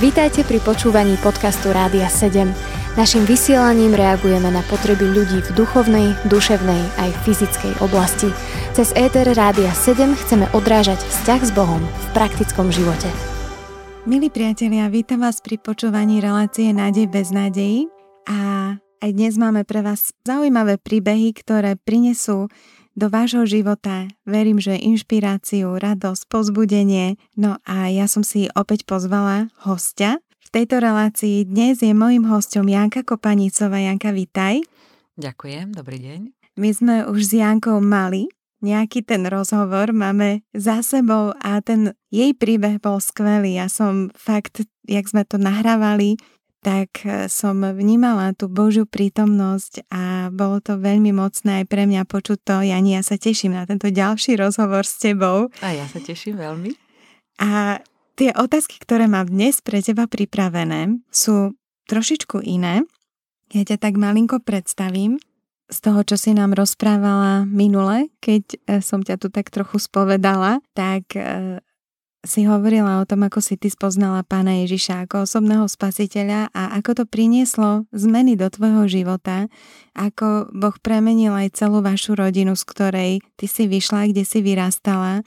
Vítajte pri počúvaní podcastu Rádia 7. Naším vysielaním reagujeme na potreby ľudí v duchovnej, duševnej aj fyzickej oblasti. Cez ETR Rádia 7 chceme odrážať vzťah s Bohom v praktickom živote. Milí priatelia, vítam vás pri počúvaní relácie Nádej bez nádejí a aj dnes máme pre vás zaujímavé príbehy, ktoré prinesú do vášho života. Verím, že inšpiráciu, radosť, pozbudenie. No a ja som si opäť pozvala hostia. V tejto relácii dnes je mojim hostom Janka Kopanicová. Janka, vitaj. Ďakujem, dobrý deň. My sme už s Jankou mali nejaký ten rozhovor, máme za sebou a ten jej príbeh bol skvelý. Ja som fakt, jak sme to nahrávali, tak e, som vnímala tú Božiu prítomnosť a bolo to veľmi mocné aj pre mňa počuť to. Jani, ja sa teším na tento ďalší rozhovor s tebou. A ja sa teším veľmi. A tie otázky, ktoré mám dnes pre teba pripravené, sú trošičku iné. Ja ťa tak malinko predstavím z toho, čo si nám rozprávala minule, keď e, som ťa tu tak trochu spovedala, tak e, si hovorila o tom, ako si ty spoznala Pána Ježiša ako osobného spasiteľa a ako to prinieslo zmeny do tvojho života, ako Boh premenil aj celú vašu rodinu, z ktorej ty si vyšla, kde si vyrastala.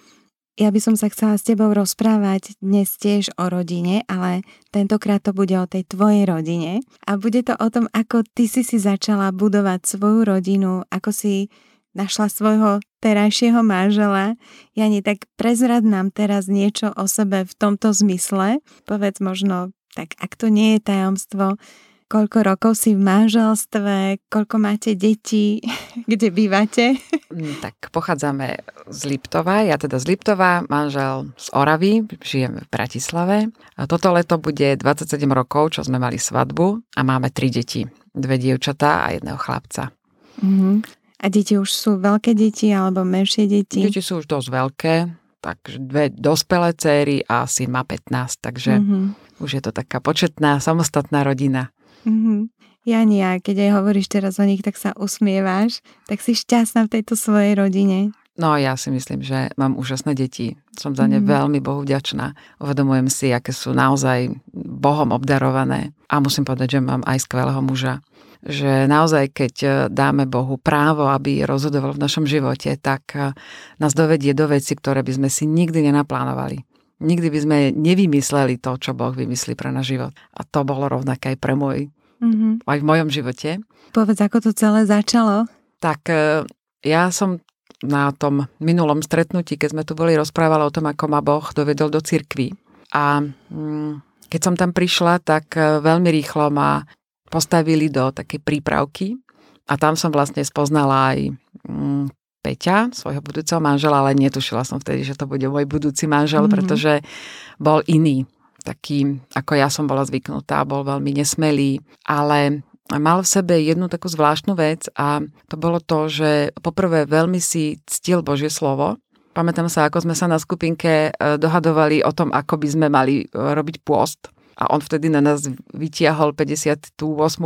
Ja by som sa chcela s tebou rozprávať dnes tiež o rodine, ale tentokrát to bude o tej tvojej rodine. A bude to o tom, ako ty si si začala budovať svoju rodinu, ako si našla svojho terajšieho manžela. Jani, tak prezrad nám teraz niečo o sebe v tomto zmysle. Povedz možno, tak ak to nie je tajomstvo, koľko rokov si v manželstve, koľko máte detí, kde bývate? Mm, tak pochádzame z Liptova, ja teda z Liptova, manžel z Oravy, žijeme v Bratislave. A toto leto bude 27 rokov, čo sme mali svadbu a máme tri deti. Dve dievčatá a jedného chlapca. Mm-hmm. A deti už sú veľké deti alebo menšie deti? Deti sú už dosť veľké, takže dve dospelé céry a syn má 15, takže mm-hmm. už je to taká početná, samostatná rodina. Mm-hmm. Jania, keď aj hovoríš teraz o nich, tak sa usmievaš, tak si šťastná v tejto svojej rodine. No ja si myslím, že mám úžasné deti. Som za ne mm. veľmi Bohu vďačná. Uvedomujem si, aké sú naozaj Bohom obdarované. A musím povedať, že mám aj skvelého muža že naozaj, keď e, dáme Bohu právo, aby rozhodoval v našom živote, tak e, nás dovedie do veci, ktoré by sme si nikdy nenaplánovali. Nikdy by sme nevymysleli to, čo Boh vymyslí pre náš život. A to bolo rovnaké aj pre môj, mm-hmm. aj v mojom živote. Povedz, ako to celé začalo? Tak e, ja som na tom minulom stretnutí, keď sme tu boli rozprávali o tom, ako ma Boh dovedol do cirkvi. A mm, keď som tam prišla, tak veľmi rýchlo ma postavili do takej prípravky a tam som vlastne spoznala aj mm, Peťa, svojho budúceho manžela, ale netušila som vtedy, že to bude môj budúci manžel, mm-hmm. pretože bol iný, taký, ako ja som bola zvyknutá, bol veľmi nesmelý, ale mal v sebe jednu takú zvláštnu vec a to bolo to, že poprvé veľmi si ctil Božie slovo, Pamätám sa, ako sme sa na skupinke e, dohadovali o tom, ako by sme mali e, robiť pôst a on vtedy na nás vytiahol 58.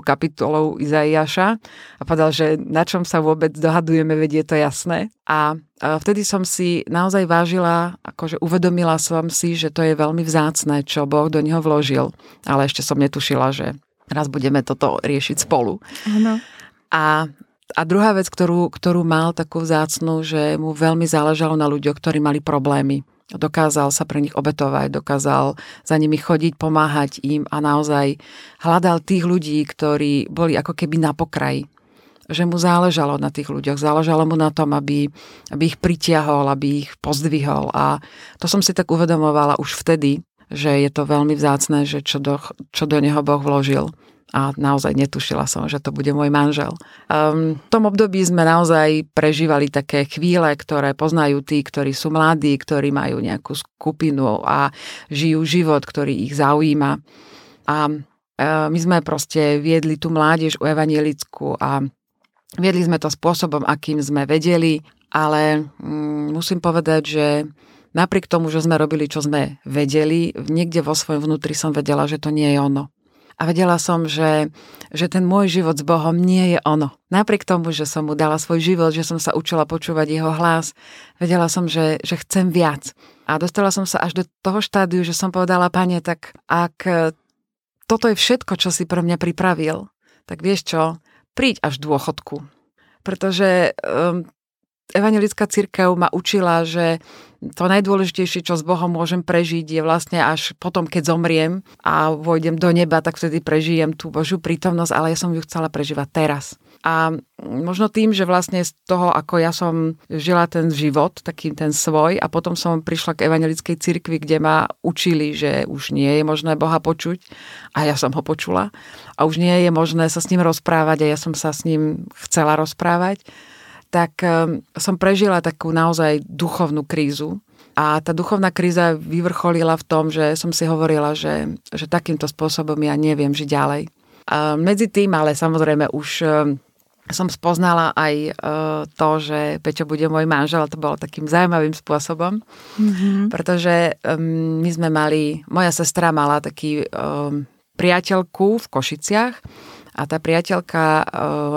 kapitolou Izaiáša a povedal, že na čom sa vôbec dohadujeme, veď je to jasné. A vtedy som si naozaj vážila, akože uvedomila som si, že to je veľmi vzácne, čo Boh do neho vložil. Ale ešte som netušila, že raz budeme toto riešiť spolu. Áno. A a druhá vec, ktorú, ktorú mal takú vzácnu, že mu veľmi záležalo na ľuďoch, ktorí mali problémy dokázal sa pre nich obetovať, dokázal za nimi chodiť, pomáhať im a naozaj hľadal tých ľudí, ktorí boli ako keby na pokraji. Že mu záležalo na tých ľuďoch, záležalo mu na tom, aby, aby ich pritiahol, aby ich pozdvihol a to som si tak uvedomovala už vtedy, že je to veľmi vzácne, že čo do, čo do neho Boh vložil a naozaj netušila som, že to bude môj manžel. Um, v tom období sme naozaj prežívali také chvíle, ktoré poznajú tí, ktorí sú mladí, ktorí majú nejakú skupinu a žijú život, ktorý ich zaujíma. A uh, my sme proste viedli tú mládež u evanielickú a viedli sme to spôsobom, akým sme vedeli, ale um, musím povedať, že napriek tomu, že sme robili, čo sme vedeli, niekde vo svojom vnútri som vedela, že to nie je ono a vedela som, že, že ten môj život s Bohom nie je ono. Napriek tomu, že som mu dala svoj život, že som sa učila počúvať jeho hlas, vedela som, že, že chcem viac. A dostala som sa až do toho štádiu, že som povedala, pane, tak ak toto je všetko, čo si pre mňa pripravil, tak vieš čo, príď až v dôchodku. Pretože um, evangelická církev ma učila, že to najdôležitejšie, čo s Bohom môžem prežiť, je vlastne až potom, keď zomriem a vojdem do neba, tak vtedy prežijem tú Božiu prítomnosť, ale ja som ju chcela prežívať teraz. A možno tým, že vlastne z toho, ako ja som žila ten život, taký ten svoj a potom som prišla k evangelickej cirkvi, kde ma učili, že už nie je možné Boha počuť a ja som ho počula a už nie je možné sa s ním rozprávať a ja som sa s ním chcela rozprávať, tak ehm, som prežila takú naozaj duchovnú krízu. A tá duchovná kríza vyvrcholila v tom, že som si hovorila, že, že takýmto spôsobom ja neviem žiť ďalej. A medzi tým, ale samozrejme už ehm, som spoznala aj e, to, že Peťo bude môj manžel, to bolo takým zaujímavým spôsobom, mm-hmm. pretože my sme mali, moja sestra mala taký priateľku v Košiciach a tá priateľka uh,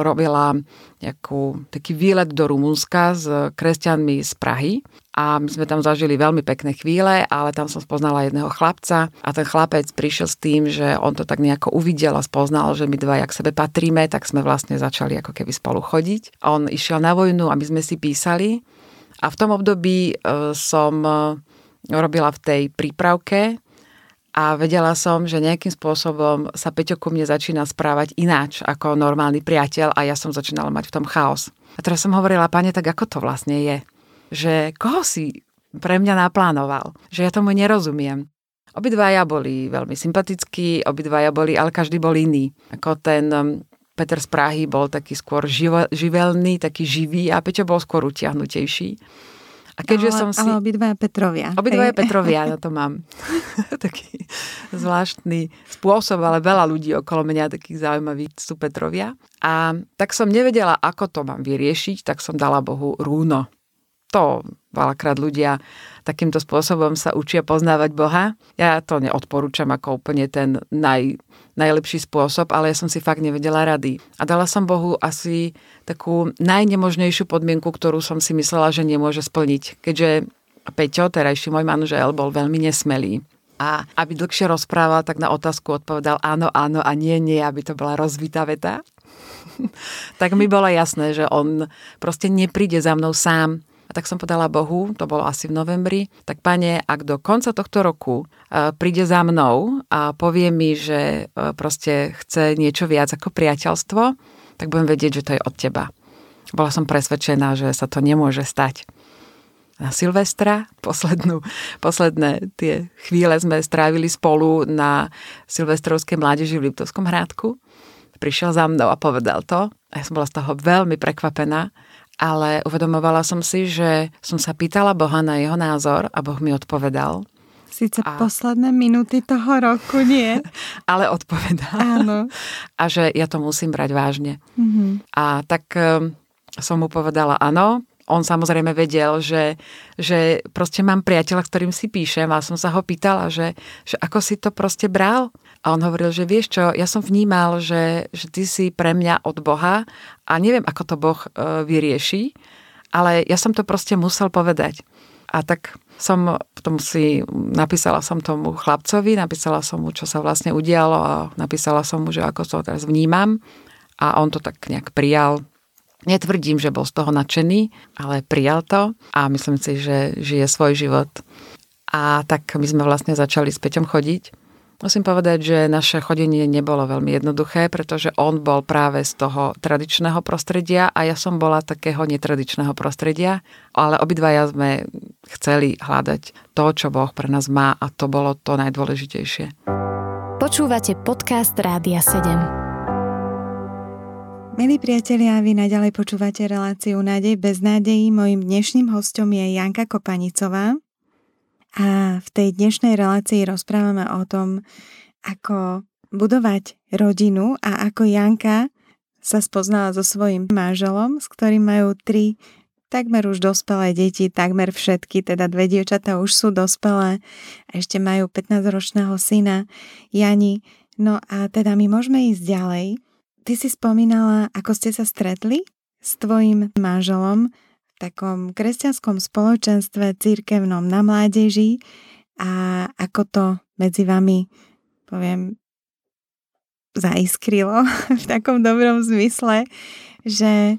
robila nejakú, taký výlet do Rumunska s kresťanmi z Prahy. A my sme tam zažili veľmi pekné chvíle, ale tam som spoznala jedného chlapca. A ten chlapec prišiel s tým, že on to tak nejako uvidel a spoznal, že my dva jak sebe patríme, tak sme vlastne začali ako keby spolu chodiť. On išiel na vojnu a my sme si písali. A v tom období uh, som uh, robila v tej prípravke a vedela som, že nejakým spôsobom sa Peťo ku mne začína správať ináč ako normálny priateľ a ja som začínala mať v tom chaos. A teraz som hovorila, pane, tak ako to vlastne je? Že koho si pre mňa naplánoval? Že ja tomu nerozumiem. Obidvaja boli veľmi sympatickí, obidvaja boli, ale každý bol iný. Ako ten um, Peter z Prahy bol taký skôr živelný, taký živý a Peťo bol skôr utiahnutejší. A keďže ale, som si... Ale obidvaja Petrovia. Obidvaja Petrovia, na to mám. Taký zvláštny spôsob, ale veľa ľudí okolo mňa takých zaujímavých sú Petrovia. A tak som nevedela, ako to mám vyriešiť, tak som dala Bohu rúno. To veľakrát ľudia takýmto spôsobom sa učia poznávať Boha. Ja to neodporúčam ako úplne ten naj, najlepší spôsob, ale ja som si fakt nevedela rady. A dala som Bohu asi takú najnemožnejšiu podmienku, ktorú som si myslela, že nemôže splniť. Keďže Peťo, terajší môj manžel, bol veľmi nesmelý. A aby dlhšie rozprával, tak na otázku odpovedal áno, áno a nie, nie, aby to bola rozvitá veta. tak mi bolo jasné, že on proste nepríde za mnou sám. A tak som podala Bohu, to bolo asi v novembri, tak pane, ak do konca tohto roku e, príde za mnou a povie mi, že e, proste chce niečo viac ako priateľstvo, tak budem vedieť, že to je od teba. Bola som presvedčená, že sa to nemôže stať. Na Silvestra, poslednú, posledné tie chvíle sme strávili spolu na Silvestrovskej mládeži v Liptovskom hrádku. Prišiel za mnou a povedal to. A ja som bola z toho veľmi prekvapená, ale uvedomovala som si, že som sa pýtala Boha na jeho názor a Boh mi odpovedal. Síce a... posledné minúty toho roku nie. ale odpovedal. Áno. A že ja to musím brať vážne. Mm-hmm. A tak um, som mu povedala áno. On samozrejme vedel, že, že proste mám priateľa, ktorým si píšem a som sa ho pýtala, že, že ako si to proste bral. A on hovoril, že vieš čo, ja som vnímal, že, že ty si pre mňa od Boha a neviem, ako to Boh uh, vyrieši, ale ja som to proste musel povedať. A tak som potom si napísala som tomu chlapcovi, napísala som mu, čo sa vlastne udialo a napísala som mu, že ako to teraz vnímam a on to tak nejak prijal. Netvrdím, že bol z toho nadšený, ale prijal to a myslím si, že žije svoj život. A tak my sme vlastne začali s Peťom chodiť Musím povedať, že naše chodenie nebolo veľmi jednoduché, pretože on bol práve z toho tradičného prostredia a ja som bola takého netradičného prostredia, ale obidvaja sme chceli hľadať to, čo Boh pre nás má a to bolo to najdôležitejšie. Počúvate podcast Rádia 7. Milí priatelia, vy naďalej počúvate reláciu Nádej bez nádejí. Mojím dnešným hostom je Janka Kopanicová, a v tej dnešnej relácii rozprávame o tom, ako budovať rodinu a ako Janka sa spoznala so svojím manželom, s ktorým majú tri takmer už dospelé deti, takmer všetky, teda dve dievčatá už sú dospelé a ešte majú 15-ročného syna Jani. No a teda my môžeme ísť ďalej. Ty si spomínala, ako ste sa stretli s tvojim manželom v takom kresťanskom spoločenstve církevnom na mládeži a ako to medzi vami, poviem, zaiskrilo v takom dobrom zmysle, že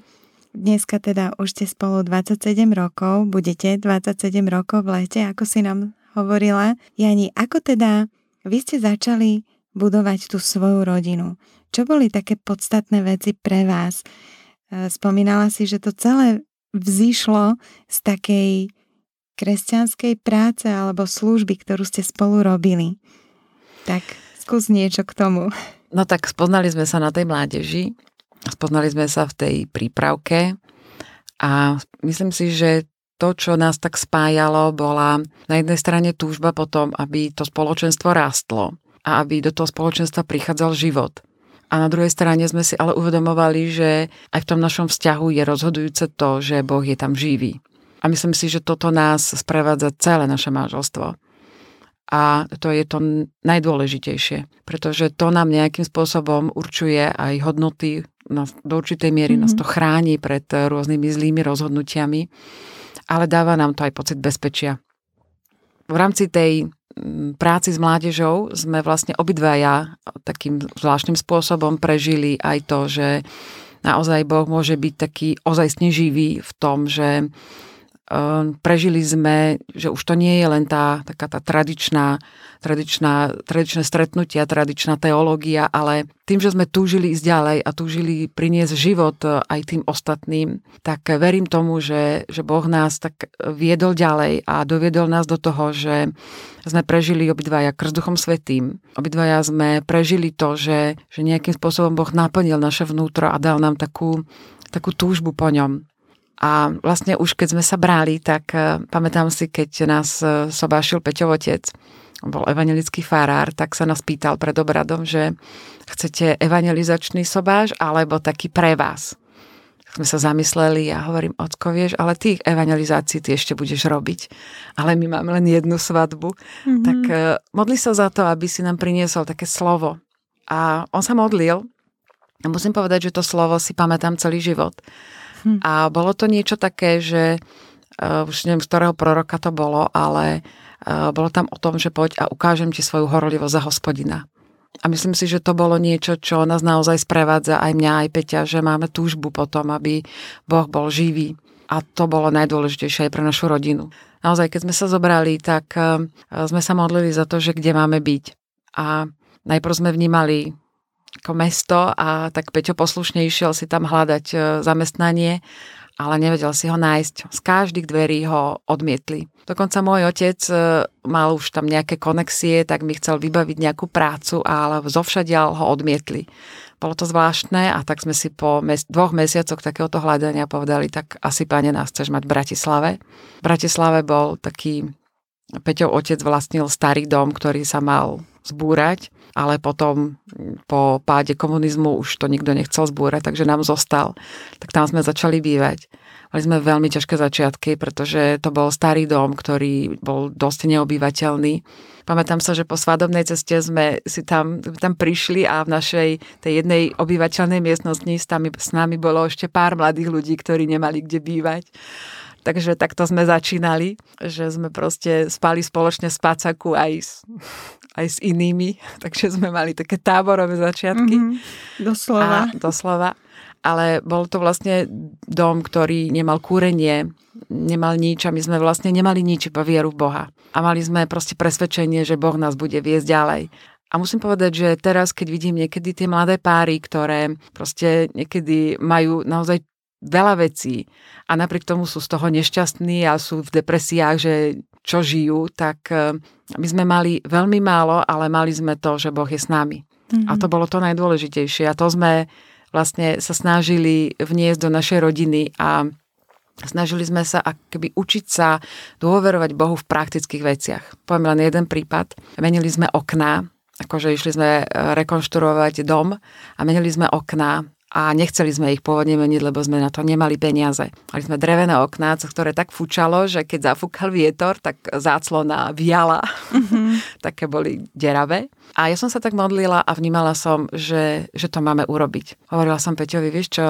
dneska teda už ste spolu 27 rokov, budete 27 rokov v lete, ako si nám hovorila. Jani, ako teda vy ste začali budovať tú svoju rodinu? Čo boli také podstatné veci pre vás? E, spomínala si, že to celé vzýšlo z takej kresťanskej práce alebo služby, ktorú ste spolu robili. Tak skús niečo k tomu. No tak spoznali sme sa na tej mládeži, spoznali sme sa v tej prípravke a myslím si, že to, čo nás tak spájalo, bola na jednej strane túžba potom, aby to spoločenstvo rástlo a aby do toho spoločenstva prichádzal život. A na druhej strane sme si ale uvedomovali, že aj v tom našom vzťahu je rozhodujúce to, že Boh je tam živý. A myslím si, že toto nás sprevádza celé naše manželstvo. A to je to najdôležitejšie, pretože to nám nejakým spôsobom určuje aj hodnoty, nás, do určitej miery mm-hmm. nás to chráni pred rôznymi zlými rozhodnutiami, ale dáva nám to aj pocit bezpečia. V rámci tej práci s mládežou sme vlastne obidvaja takým zvláštnym spôsobom prežili aj to, že naozaj Boh môže byť taký ozajstne živý v tom, že prežili sme, že už to nie je len tá taká tá tradičná, tradičná, tradičné stretnutia, tradičná teológia, ale tým, že sme túžili ísť ďalej a túžili priniesť život e, aj tým ostatným, tak verím tomu, že, že Boh nás tak viedol ďalej a doviedol nás do toho, že sme prežili obidvaja krst Duchom Svetým. Obidvaja sme prežili to, že, že nejakým spôsobom Boh naplnil naše vnútro a dal nám takú, takú túžbu po ňom. A vlastne už keď sme sa brali, tak uh, pamätám si, keď nás uh, sobášil Peťov otec, bol evangelický farár, tak sa nás pýtal pred obradom, že chcete evangelizačný sobáš alebo taký pre vás. Tak sme sa zamysleli a hovorím, ocko, vieš, ale tých evangelizácií ty ešte budeš robiť. Ale my máme len jednu svadbu. Mm-hmm. Tak uh, modli sa za to, aby si nám priniesol také slovo. A on sa modlil. A musím povedať, že to slovo si pamätám celý život Hm. A bolo to niečo také, že uh, už neviem, z ktorého proroka to bolo, ale uh, bolo tam o tom, že poď a ukážem ti svoju horlivosť za hospodina. A myslím si, že to bolo niečo, čo nás naozaj sprevádza aj mňa, aj Peťa, že máme túžbu potom, aby Boh bol živý. A to bolo najdôležitejšie aj pre našu rodinu. Naozaj, keď sme sa zobrali, tak uh, sme sa modlili za to, že kde máme byť. A najprv sme vnímali ako mesto a tak Peťo poslušne išiel si tam hľadať e, zamestnanie, ale nevedel si ho nájsť. Z každých dverí ho odmietli. Dokonca môj otec e, mal už tam nejaké konexie, tak mi chcel vybaviť nejakú prácu, ale zovšadiaľ ho odmietli. Bolo to zvláštne a tak sme si po mes- dvoch mesiacoch takéhoto hľadania povedali, tak asi, pane, nás chceš mať v Bratislave. V Bratislave bol taký Peťov otec vlastnil starý dom, ktorý sa mal zbúrať, ale potom po páde komunizmu už to nikto nechcel zbúrať, takže nám zostal. Tak tam sme začali bývať. Mali sme veľmi ťažké začiatky, pretože to bol starý dom, ktorý bol dosť neobývateľný. Pamätám sa, že po svadobnej ceste sme si tam, tam prišli a v našej tej jednej obývateľnej miestnosti s, tam, s nami bolo ešte pár mladých ľudí, ktorí nemali kde bývať. Takže takto sme začínali, že sme proste spali spoločne v spácaku aj s, aj s inými, takže sme mali také táborové začiatky. Mm-hmm. Doslova. A, doslova. Ale bol to vlastne dom, ktorý nemal kúrenie, nemal nič a my sme vlastne nemali nič, iba vieru v Boha. A mali sme proste presvedčenie, že Boh nás bude viesť ďalej. A musím povedať, že teraz, keď vidím niekedy tie mladé páry, ktoré proste niekedy majú naozaj veľa vecí a napriek tomu sú z toho nešťastní a sú v depresiách, že čo žijú, tak e, my sme mali veľmi málo, ale mali sme to, že Boh je s nami. Mm-hmm. A to bolo to najdôležitejšie. A to sme vlastne sa snažili vniesť do našej rodiny a snažili sme sa akoby učiť sa dôverovať Bohu v praktických veciach. Poviem len jeden prípad. Menili sme okná, akože išli sme e, rekonštruovať dom a menili sme okná a nechceli sme ich pôvodne meniť, lebo sme na to nemali peniaze. Mali sme drevené okná, ktoré tak fúčalo, že keď zafúkal vietor, tak záclona viala. Mm-hmm. Také boli deravé. A ja som sa tak modlila a vnímala som, že, že to máme urobiť. Hovorila som Peťovi, vieš čo,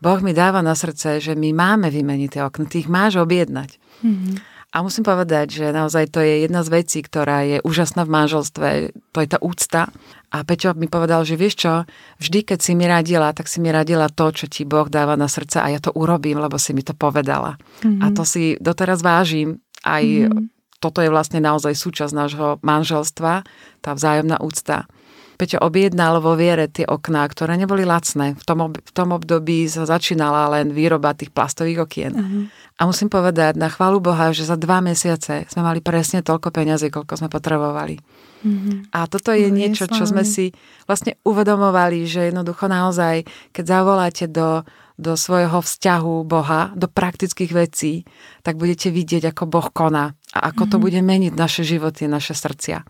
Boh mi dáva na srdce, že my máme vymeniť tie okna, ty ich máš objednať. Mm-hmm. A musím povedať, že naozaj to je jedna z vecí, ktorá je úžasná v manželstve, to je tá úcta. A Peťo mi povedal, že vieš čo, vždy, keď si mi radila, tak si mi radila to, čo ti Boh dáva na srdce a ja to urobím, lebo si mi to povedala. Mm-hmm. A to si doteraz vážim. Aj mm-hmm. toto je vlastne naozaj súčasť nášho manželstva, tá vzájomná úcta. Peťo objednal vo viere tie okná, ktoré neboli lacné. V tom, ob- v tom období sa začínala len výroba tých plastových okien. Uh-huh. A musím povedať, na chválu Boha, že za dva mesiace sme mali presne toľko peňazí, koľko sme potrebovali. Uh-huh. A toto je no, niečo, čo sme si vlastne uvedomovali, že jednoducho naozaj, keď zavoláte do, do svojho vzťahu Boha, do praktických vecí, tak budete vidieť, ako Boh koná a ako uh-huh. to bude meniť naše životy, naše srdcia.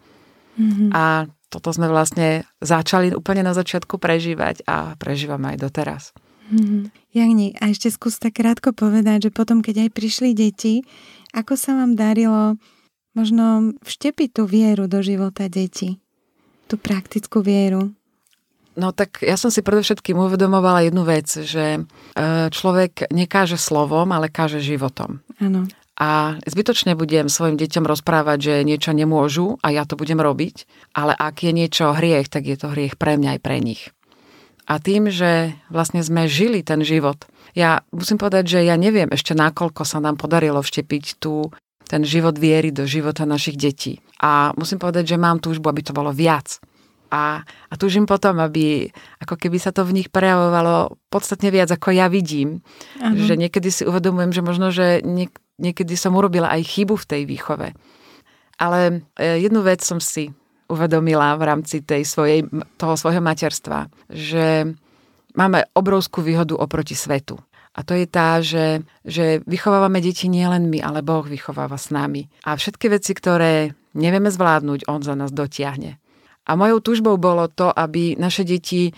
Mm-hmm. A toto sme vlastne začali úplne na začiatku prežívať a prežívame aj doteraz. Hmm. Jagni, a ešte skús tak krátko povedať, že potom, keď aj prišli deti, ako sa vám darilo možno vštepiť tú vieru do života detí? Tú praktickú vieru? No tak ja som si predovšetkým uvedomovala jednu vec, že e, človek nekáže slovom, ale káže životom. Áno a zbytočne budem svojim deťom rozprávať, že niečo nemôžu a ja to budem robiť, ale ak je niečo hriech, tak je to hriech pre mňa aj pre nich. A tým, že vlastne sme žili ten život, ja musím povedať, že ja neviem ešte nakoľko sa nám podarilo vštepiť tú, ten život viery do života našich detí. A musím povedať, že mám túžbu, aby to bolo viac. A, a túžim potom, aby ako keby sa to v nich prejavovalo podstatne viac, ako ja vidím. Ano. Že niekedy si uvedomujem, že možno, že niek- niekedy som urobila aj chybu v tej výchove. Ale e, jednu vec som si uvedomila v rámci tej svojej, toho svojho materstva, že máme obrovskú výhodu oproti svetu. A to je tá, že, že vychovávame deti nielen my, ale Boh vychováva s nami. A všetky veci, ktoré nevieme zvládnuť, On za nás dotiahne. A mojou túžbou bolo to, aby naše deti e,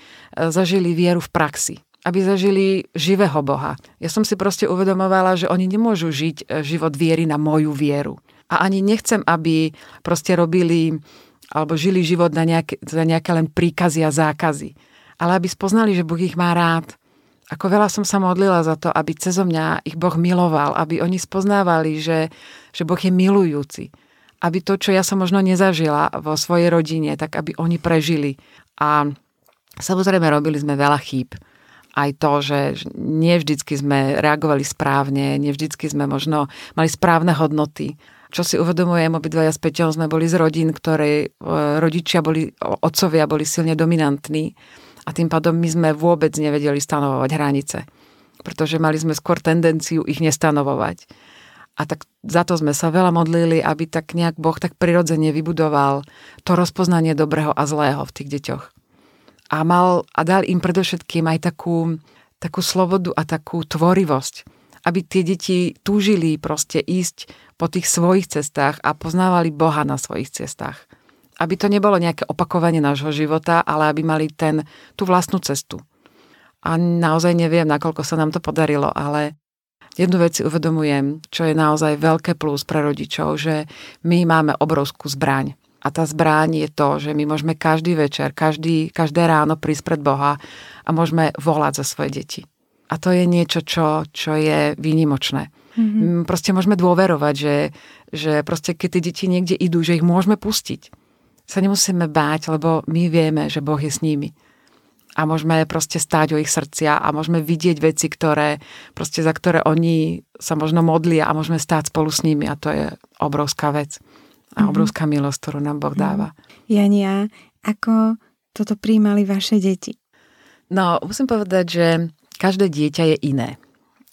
zažili vieru v praxi aby zažili živého Boha. Ja som si proste uvedomovala, že oni nemôžu žiť e, život viery na moju vieru. A ani nechcem, aby proste robili alebo žili život na nejaké, za nejaké len príkazy a zákazy. Ale aby spoznali, že Boh ich má rád. Ako veľa som sa modlila za to, aby cezo mňa ich Boh miloval, aby oni spoznávali, že, že Boh je milujúci. Aby to, čo ja som možno nezažila vo svojej rodine, tak aby oni prežili. A samozrejme robili sme veľa chýb aj to, že nie vždycky sme reagovali správne, nie vždycky sme možno mali správne hodnoty. Čo si uvedomujem, obidvaja s Peťom sme boli z rodín, ktoré e, rodičia boli, otcovia boli silne dominantní a tým pádom my sme vôbec nevedeli stanovovať hranice, pretože mali sme skôr tendenciu ich nestanovovať. A tak za to sme sa veľa modlili, aby tak nejak Boh tak prirodzene vybudoval to rozpoznanie dobrého a zlého v tých deťoch a mal a dal im predovšetkým aj takú, takú slobodu a takú tvorivosť, aby tie deti túžili proste ísť po tých svojich cestách a poznávali Boha na svojich cestách. Aby to nebolo nejaké opakovanie nášho života, ale aby mali ten, tú vlastnú cestu. A naozaj neviem, nakoľko sa nám to podarilo, ale jednu vec si uvedomujem, čo je naozaj veľké plus pre rodičov, že my máme obrovskú zbraň a tá zbráň je to, že my môžeme každý večer, každý, každé ráno prísť pred Boha a môžeme volať za svoje deti. A to je niečo, čo, čo je výnimočné. Mm-hmm. Proste môžeme dôverovať, že, že proste keď tie deti niekde idú, že ich môžeme pustiť. Sa nemusíme báť, lebo my vieme, že Boh je s nimi. A môžeme proste stáť o ich srdcia a môžeme vidieť veci, ktoré, proste za ktoré oni sa možno modlia a môžeme stáť spolu s nimi a to je obrovská vec a mhm. obrovská milosť, ktorú nám Boh mhm. dáva. Jania, ako toto príjmali vaše deti? No, musím povedať, že každé dieťa je iné.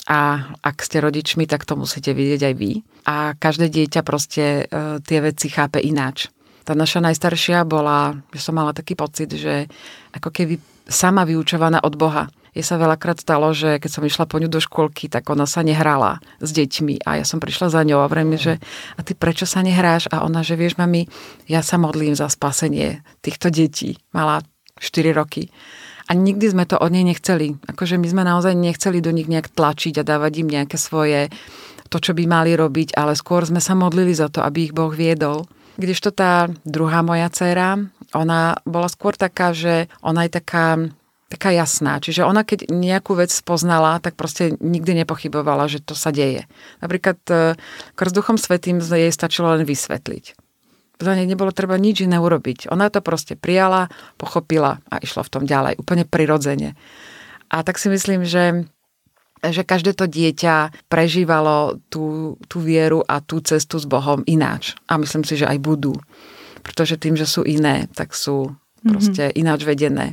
A ak ste rodičmi, tak to musíte vidieť aj vy. A každé dieťa proste e, tie veci chápe ináč. Tá naša najstaršia bola, že som mala taký pocit, že ako keby sama vyučovaná od Boha je sa veľakrát stalo, že keď som išla po ňu do škôlky, tak ona sa nehrala s deťmi a ja som prišla za ňou a vrejme, že a ty prečo sa nehráš? A ona, že vieš, mami, ja sa modlím za spasenie týchto detí. Mala 4 roky. A nikdy sme to od nej nechceli. Akože my sme naozaj nechceli do nich nejak tlačiť a dávať im nejaké svoje to, čo by mali robiť, ale skôr sme sa modlili za to, aby ich Boh viedol. Kdežto tá druhá moja dcéra, ona bola skôr taká, že ona je taká taká jasná. Čiže ona keď nejakú vec spoznala, tak proste nikdy nepochybovala, že to sa deje. Napríklad e, s duchom svetým jej stačilo len vysvetliť. Za nej nebolo treba nič iné urobiť. Ona to proste prijala, pochopila a išla v tom ďalej. Úplne prirodzene. A tak si myslím, že že každé to dieťa prežívalo tú, tú vieru a tú cestu s Bohom ináč. A myslím si, že aj budú. Pretože tým, že sú iné, tak sú mhm. proste mm-hmm. ináč vedené.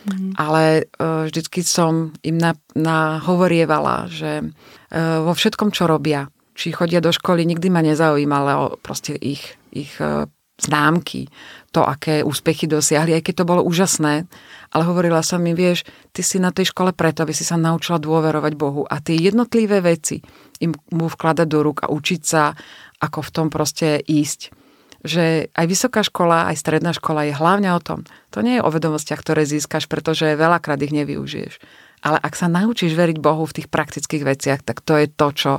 Mm. Ale uh, vždycky som im na, nahovorievala, že uh, vo všetkom, čo robia, či chodia do školy, nikdy ma nezaujímalo proste ich, ich uh, známky, to, aké úspechy dosiahli, aj keď to bolo úžasné. Ale hovorila som im, vieš, ty si na tej škole preto, aby si sa naučila dôverovať Bohu. A tie jednotlivé veci im mu vkladať do rúk a učiť sa, ako v tom proste ísť že aj vysoká škola, aj stredná škola je hlavne o tom. To nie je o vedomostiach, ktoré získaš, pretože veľakrát ich nevyužiješ. Ale ak sa naučíš veriť Bohu v tých praktických veciach, tak to je to, čo,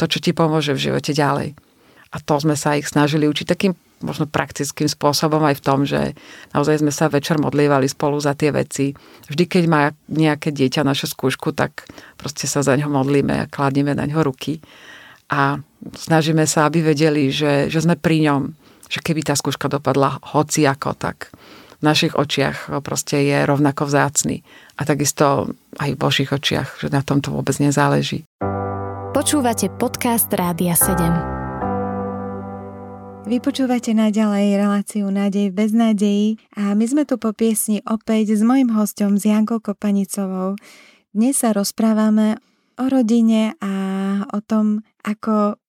to, čo ti pomôže v živote ďalej. A to sme sa ich snažili učiť takým možno praktickým spôsobom aj v tom, že naozaj sme sa večer modlievali spolu za tie veci. Vždy, keď má nejaké dieťa našu skúšku, tak proste sa za ňo modlíme a kladieme na ňo ruky. A snažíme sa, aby vedeli, že, že sme pri ňom, že keby tá skúška dopadla hoci ako, tak v našich očiach proste je rovnako vzácný. A takisto aj v Božích očiach, že na tom to vôbec nezáleží. Počúvate podcast Rádia 7. Vypočúvate naďalej reláciu Nádej bez nádejí a my sme tu po piesni opäť s mojim hostom, s Jankou Kopanicovou. Dnes sa rozprávame o rodine a o tom, ako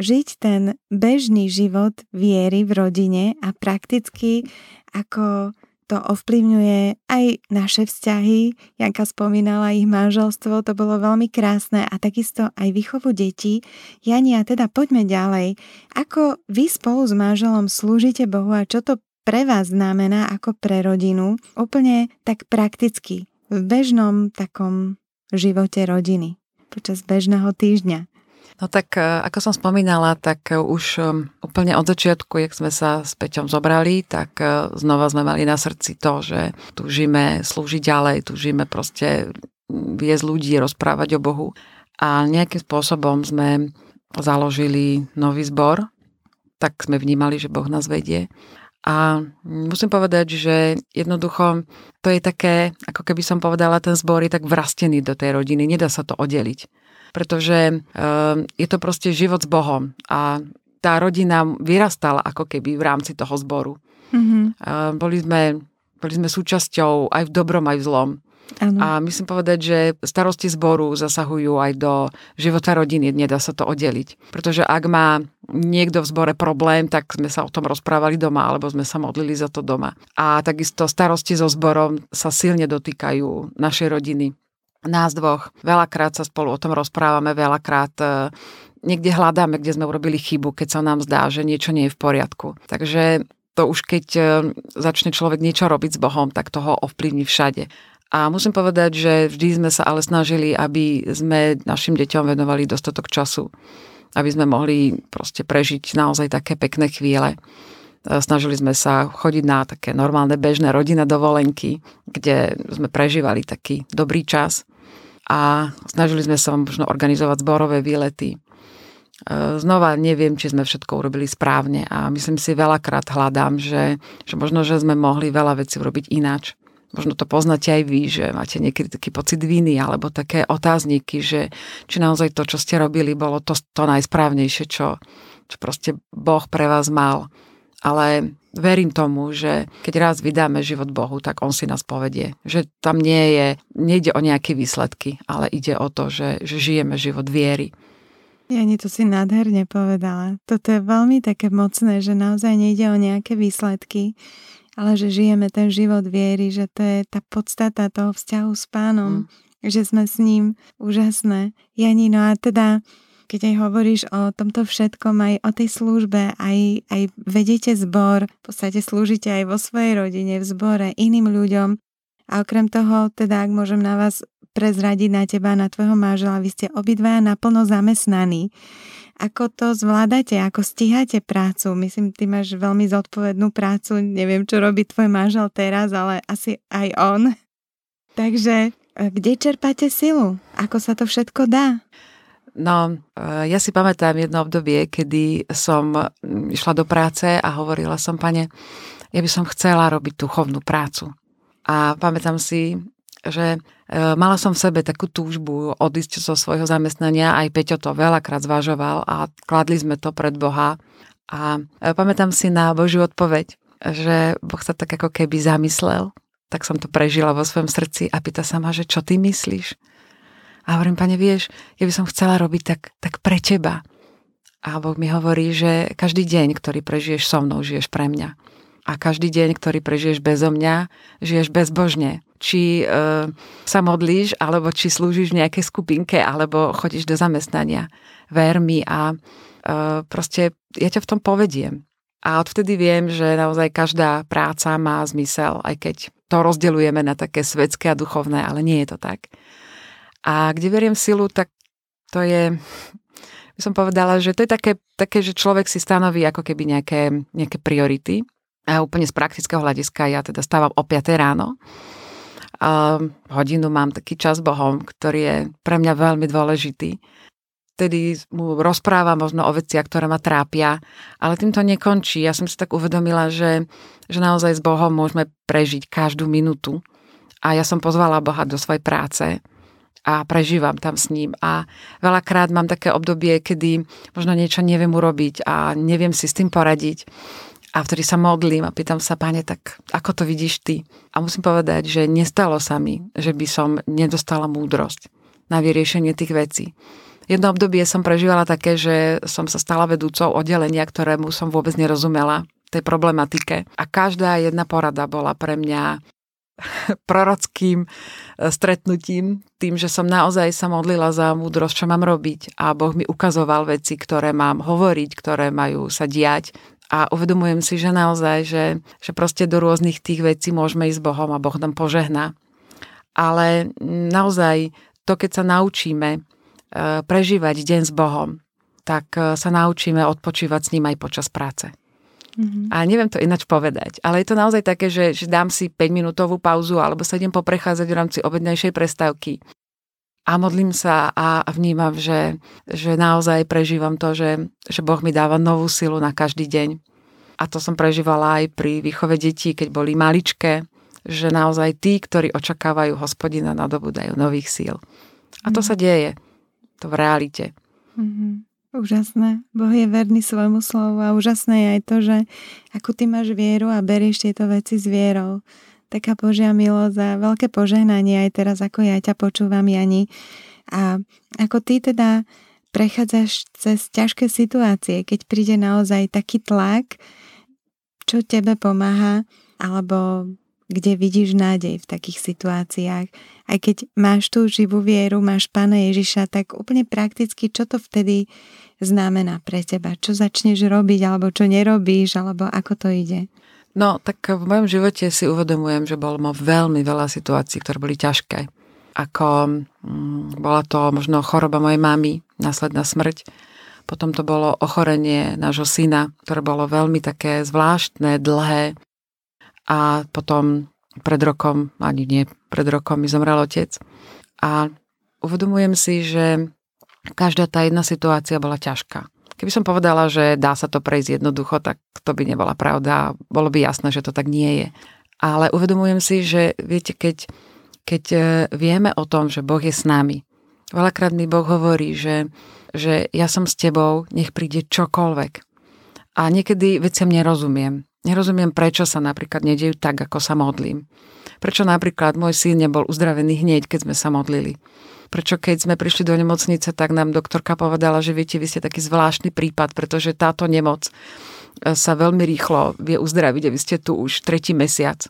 žiť ten bežný život viery v rodine a prakticky ako to ovplyvňuje aj naše vzťahy. Janka spomínala ich manželstvo, to bolo veľmi krásne a takisto aj výchovu detí. Jania, teda poďme ďalej. Ako vy spolu s manželom slúžite Bohu a čo to pre vás znamená ako pre rodinu? Úplne tak prakticky, v bežnom takom živote rodiny počas bežného týždňa. No tak, e, ako som spomínala, tak e, už e, úplne od začiatku, jak sme sa s Peťom zobrali, tak znova sme mali na srdci to, že túžime slúžiť ďalej, túžime proste viesť ľudí, rozprávať o Bohu. A nejakým spôsobom sme založili nový zbor, tak sme vnímali, že Boh nás vedie. A musím povedať, že jednoducho to je také, ako keby som povedala, ten zbor je tak vrastený do tej rodiny, nedá sa to oddeliť pretože ehm, je to proste život s Bohom a tá rodina vyrastala ako keby v rámci toho zboru. Mm-hmm. Boli, sme, boli sme súčasťou aj v dobrom, aj v zlom. Ano. A myslím povedať, že starosti zboru zasahujú aj do života rodiny, nedá sa to oddeliť. Pretože ak má niekto v zbore problém, tak sme sa o tom rozprávali doma, alebo sme sa modlili za to doma. A takisto starosti so zborom sa silne dotýkajú našej rodiny nás dvoch. Veľakrát sa spolu o tom rozprávame, veľakrát e, niekde hľadáme, kde sme urobili chybu, keď sa nám zdá, že niečo nie je v poriadku. Takže to už keď e, začne človek niečo robiť s Bohom, tak toho ovplyvní všade. A musím povedať, že vždy sme sa ale snažili, aby sme našim deťom venovali dostatok času, aby sme mohli proste prežiť naozaj také pekné chvíle. E, snažili sme sa chodiť na také normálne bežné rodinné dovolenky, kde sme prežívali taký dobrý čas a snažili sme sa možno organizovať zborové výlety. E, znova neviem, či sme všetko urobili správne a myslím si veľakrát hľadám, že, že možno, že sme mohli veľa vecí urobiť ináč. Možno to poznáte aj vy, že máte niekedy taký pocit viny alebo také otázniky, že či naozaj to, čo ste robili, bolo to, to najsprávnejšie, čo, čo proste Boh pre vás mal ale verím tomu, že keď raz vydáme život Bohu, tak On si nás povedie. Že tam nie je, nejde o nejaké výsledky, ale ide o to, že, že žijeme život viery. Jani, to si nádherne povedala. Toto je veľmi také mocné, že naozaj nejde o nejaké výsledky, ale že žijeme ten život viery, že to je tá podstata toho vzťahu s pánom, mm. že sme s ním úžasné. Jani, no a teda keď aj hovoríš o tomto všetkom, aj o tej službe, aj, aj vedete zbor, v podstate slúžite aj vo svojej rodine, v zbore, iným ľuďom. A okrem toho, teda ak môžem na vás prezradiť na teba, na tvojho manžela, vy ste obidvaja naplno zamestnaní. Ako to zvládate, ako stíhate prácu? Myslím, ty máš veľmi zodpovednú prácu, neviem, čo robí tvoj manžel teraz, ale asi aj on. Takže e, kde čerpáte silu? Ako sa to všetko dá? No, e, ja si pamätám jedno obdobie, kedy som išla do práce a hovorila som, pane, ja by som chcela robiť duchovnú prácu. A pamätám si, že e, mala som v sebe takú túžbu odísť zo svojho zamestnania, aj Peťo to veľakrát zvažoval a kladli sme to pred Boha. A e, pamätám si na Božiu odpoveď, že Boh sa tak ako keby zamyslel, tak som to prežila vo svojom srdci a pýta sa ma, že čo ty myslíš? A hovorím, pane, vieš, ja by som chcela robiť tak, tak pre teba. A Boh mi hovorí, že každý deň, ktorý prežiješ so mnou, žiješ pre mňa. A každý deň, ktorý prežiješ bezo mňa, žiješ bezbožne. Či e, sa modlíš, alebo či slúžiš v nejakej skupinke, alebo chodíš do zamestnania. Ver mi a e, proste ja ťa v tom povediem. A odvtedy viem, že naozaj každá práca má zmysel, aj keď to rozdeľujeme na také svetské a duchovné, ale nie je to tak. A kde veriem silu, tak to je, by som povedala, že to je také, také že človek si stanoví ako keby nejaké, nejaké priority. A úplne z praktického hľadiska ja teda stávam o 5 ráno. A hodinu mám taký čas Bohom, ktorý je pre mňa veľmi dôležitý. Vtedy mu rozprávam možno o veciach, ktoré ma trápia, ale tým to nekončí. Ja som si tak uvedomila, že, že naozaj s Bohom môžeme prežiť každú minútu. A ja som pozvala Boha do svojej práce a prežívam tam s ním. A veľakrát mám také obdobie, kedy možno niečo neviem urobiť a neviem si s tým poradiť. A vtedy sa modlím a pýtam sa, pane, tak ako to vidíš ty? A musím povedať, že nestalo sa mi, že by som nedostala múdrosť na vyriešenie tých vecí. Jedno obdobie som prežívala také, že som sa stala vedúcou oddelenia, ktorému som vôbec nerozumela tej problematike. A každá jedna porada bola pre mňa prorockým e, stretnutím, tým, že som naozaj sa modlila za múdrosť, čo mám robiť a Boh mi ukazoval veci, ktoré mám hovoriť, ktoré majú sa diať a uvedomujem si, že naozaj, že, že proste do rôznych tých vecí môžeme ísť s Bohom a Boh nám požehná. Ale naozaj to, keď sa naučíme e, prežívať deň s Bohom, tak e, sa naučíme odpočívať s ním aj počas práce. Mm-hmm. A neviem to ináč povedať, ale je to naozaj také, že, že dám si 5-minútovú pauzu alebo sa idem poprechádzať v rámci obednejšej prestávky a modlím sa a vnímam, že, že naozaj prežívam to, že, že Boh mi dáva novú silu na každý deň. A to som prežívala aj pri výchove detí, keď boli maličké, že naozaj tí, ktorí očakávajú hospodina, dajú nových síl. A to mm. sa deje. To v realite. Mm-hmm. Úžasné. Boh je verný svojmu slovu a úžasné je aj to, že ako ty máš vieru a berieš tieto veci s vierou. Taká Božia milosť a veľké požehnanie aj teraz, ako ja ťa počúvam, Jani. A ako ty teda prechádzaš cez ťažké situácie, keď príde naozaj taký tlak, čo tebe pomáha, alebo kde vidíš nádej v takých situáciách. Aj keď máš tú živú vieru, máš Pána Ježiša, tak úplne prakticky, čo to vtedy znamená pre teba? Čo začneš robiť, alebo čo nerobíš, alebo ako to ide? No, tak v mojom živote si uvedomujem, že bolo veľmi veľa situácií, ktoré boli ťažké. Ako mm, bola to možno choroba mojej mamy, následná smrť. Potom to bolo ochorenie nášho syna, ktoré bolo veľmi také zvláštne, dlhé. A potom pred rokom, ani nie pred rokom, mi zomrel otec. A uvedomujem si, že každá tá jedna situácia bola ťažká. Keby som povedala, že dá sa to prejsť jednoducho, tak to by nebola pravda. Bolo by jasné, že to tak nie je. Ale uvedomujem si, že viete, keď, keď e, vieme o tom, že Boh je s nami, veľakrát mi Boh hovorí, že, že ja som s tebou, nech príde čokoľvek. A niekedy veciam nerozumiem. Nerozumiem, prečo sa napríklad nedejú tak, ako sa modlím. Prečo napríklad môj syn nebol uzdravený hneď, keď sme sa modlili prečo keď sme prišli do nemocnice, tak nám doktorka povedala, že viete, vy ste taký zvláštny prípad, pretože táto nemoc e, sa veľmi rýchlo vie uzdraviť a vy ste tu už tretí mesiac.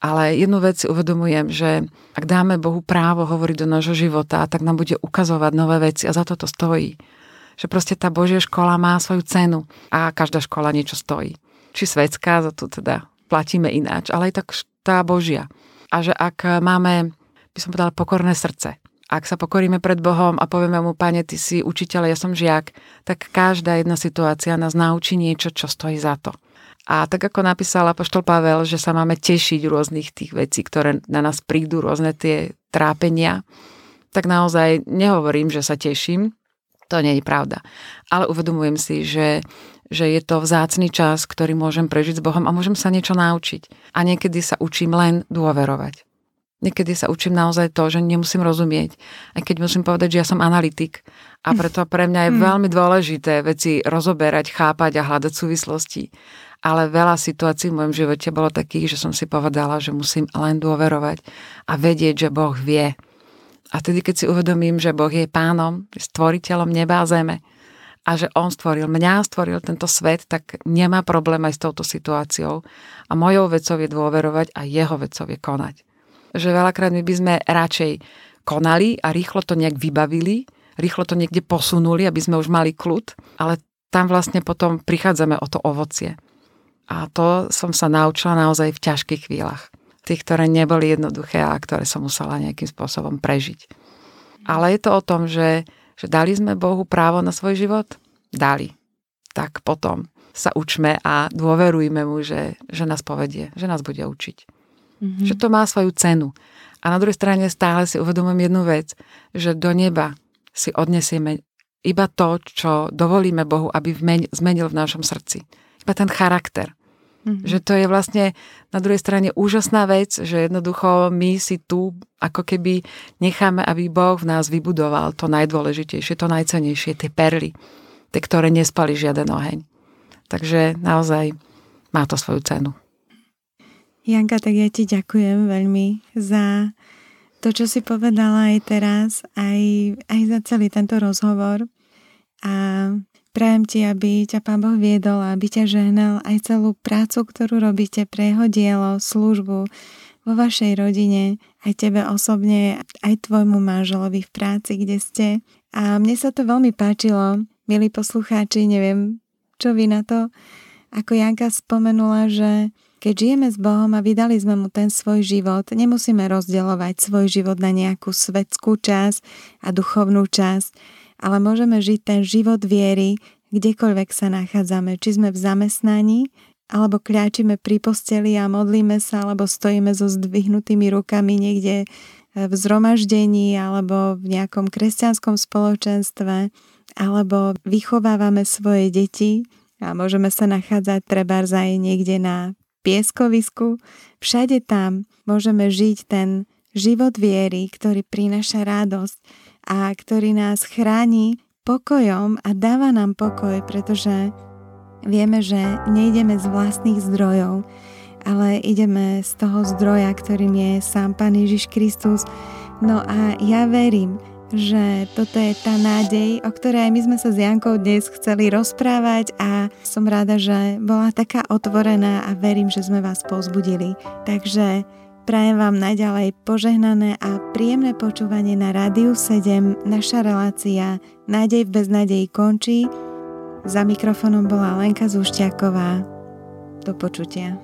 Ale jednu vec si uvedomujem, že ak dáme Bohu právo hovoriť do nášho života, tak nám bude ukazovať nové veci a za to to stojí. Že proste tá Božia škola má svoju cenu a každá škola niečo stojí. Či svetská, za to teda platíme ináč, ale aj tak tá Božia. A že ak máme, by som povedala, pokorné srdce, ak sa pokoríme pred Bohom a povieme mu, pane, ty si učiteľ, ja som žiak, tak každá jedna situácia nás naučí niečo, čo stojí za to. A tak ako napísal Apoštol Pavel, že sa máme tešiť rôznych tých vecí, ktoré na nás prídu, rôzne tie trápenia, tak naozaj nehovorím, že sa teším, to nie je pravda. Ale uvedomujem si, že, že je to vzácný čas, ktorý môžem prežiť s Bohom a môžem sa niečo naučiť. A niekedy sa učím len dôverovať. Niekedy sa učím naozaj to, že nemusím rozumieť. Aj keď musím povedať, že ja som analytik. A preto pre mňa je hmm. veľmi dôležité veci rozoberať, chápať a hľadať súvislosti. Ale veľa situácií v mojom živote bolo takých, že som si povedala, že musím len dôverovať a vedieť, že Boh vie. A tedy, keď si uvedomím, že Boh je pánom, stvoriteľom neba a zeme a že On stvoril mňa, stvoril tento svet, tak nemá problém aj s touto situáciou. A mojou vecou je dôverovať a jeho vecou je konať že veľakrát my by sme radšej konali a rýchlo to nejak vybavili, rýchlo to niekde posunuli, aby sme už mali kľud, ale tam vlastne potom prichádzame o to ovocie. A to som sa naučila naozaj v ťažkých chvíľach. Tých, ktoré neboli jednoduché a ktoré som musela nejakým spôsobom prežiť. Ale je to o tom, že, že dali sme Bohu právo na svoj život? Dali. Tak potom sa učme a dôverujme mu, že, že nás povedie, že nás bude učiť. Mm-hmm. Že to má svoju cenu. A na druhej strane stále si uvedomujem jednu vec, že do neba si odnesieme iba to, čo dovolíme Bohu, aby zmenil v našom srdci. Iba ten charakter. Mm-hmm. Že to je vlastne na druhej strane úžasná vec, že jednoducho my si tu ako keby necháme, aby Boh v nás vybudoval to najdôležitejšie, to najcenejšie, tie perly, tie, ktoré nespali žiaden oheň. Takže naozaj má to svoju cenu. Janka, tak ja ti ďakujem veľmi za to, čo si povedala aj teraz, aj, aj za celý tento rozhovor. A prajem ti, aby ťa Pán Boh viedol, aby ťa žehnal aj celú prácu, ktorú robíte pre jeho dielo, službu vo vašej rodine, aj tebe osobne, aj tvojmu manželovi v práci, kde ste. A mne sa to veľmi páčilo, milí poslucháči, neviem, čo vy na to, ako Janka spomenula, že keď žijeme s Bohom a vydali sme mu ten svoj život, nemusíme rozdielovať svoj život na nejakú svetskú časť a duchovnú časť, ale môžeme žiť ten život viery, kdekoľvek sa nachádzame, či sme v zamestnaní, alebo kľačíme pri posteli a modlíme sa, alebo stojíme so zdvihnutými rukami niekde v zhromaždení alebo v nejakom kresťanskom spoločenstve, alebo vychovávame svoje deti a môžeme sa nachádzať treba aj niekde na pieskovisku, všade tam môžeme žiť ten život viery, ktorý prináša radosť a ktorý nás chráni pokojom a dáva nám pokoj, pretože vieme, že nejdeme z vlastných zdrojov, ale ideme z toho zdroja, ktorým je sám Pán Ježiš Kristus. No a ja verím, že toto je tá nádej, o ktorej my sme sa s Jankou dnes chceli rozprávať a som rada, že bola taká otvorená a verím, že sme vás pozbudili. Takže prajem vám naďalej požehnané a príjemné počúvanie na Rádiu 7. Naša relácia Nádej v beznadeji končí. Za mikrofonom bola Lenka Zúšťaková. Do počutia.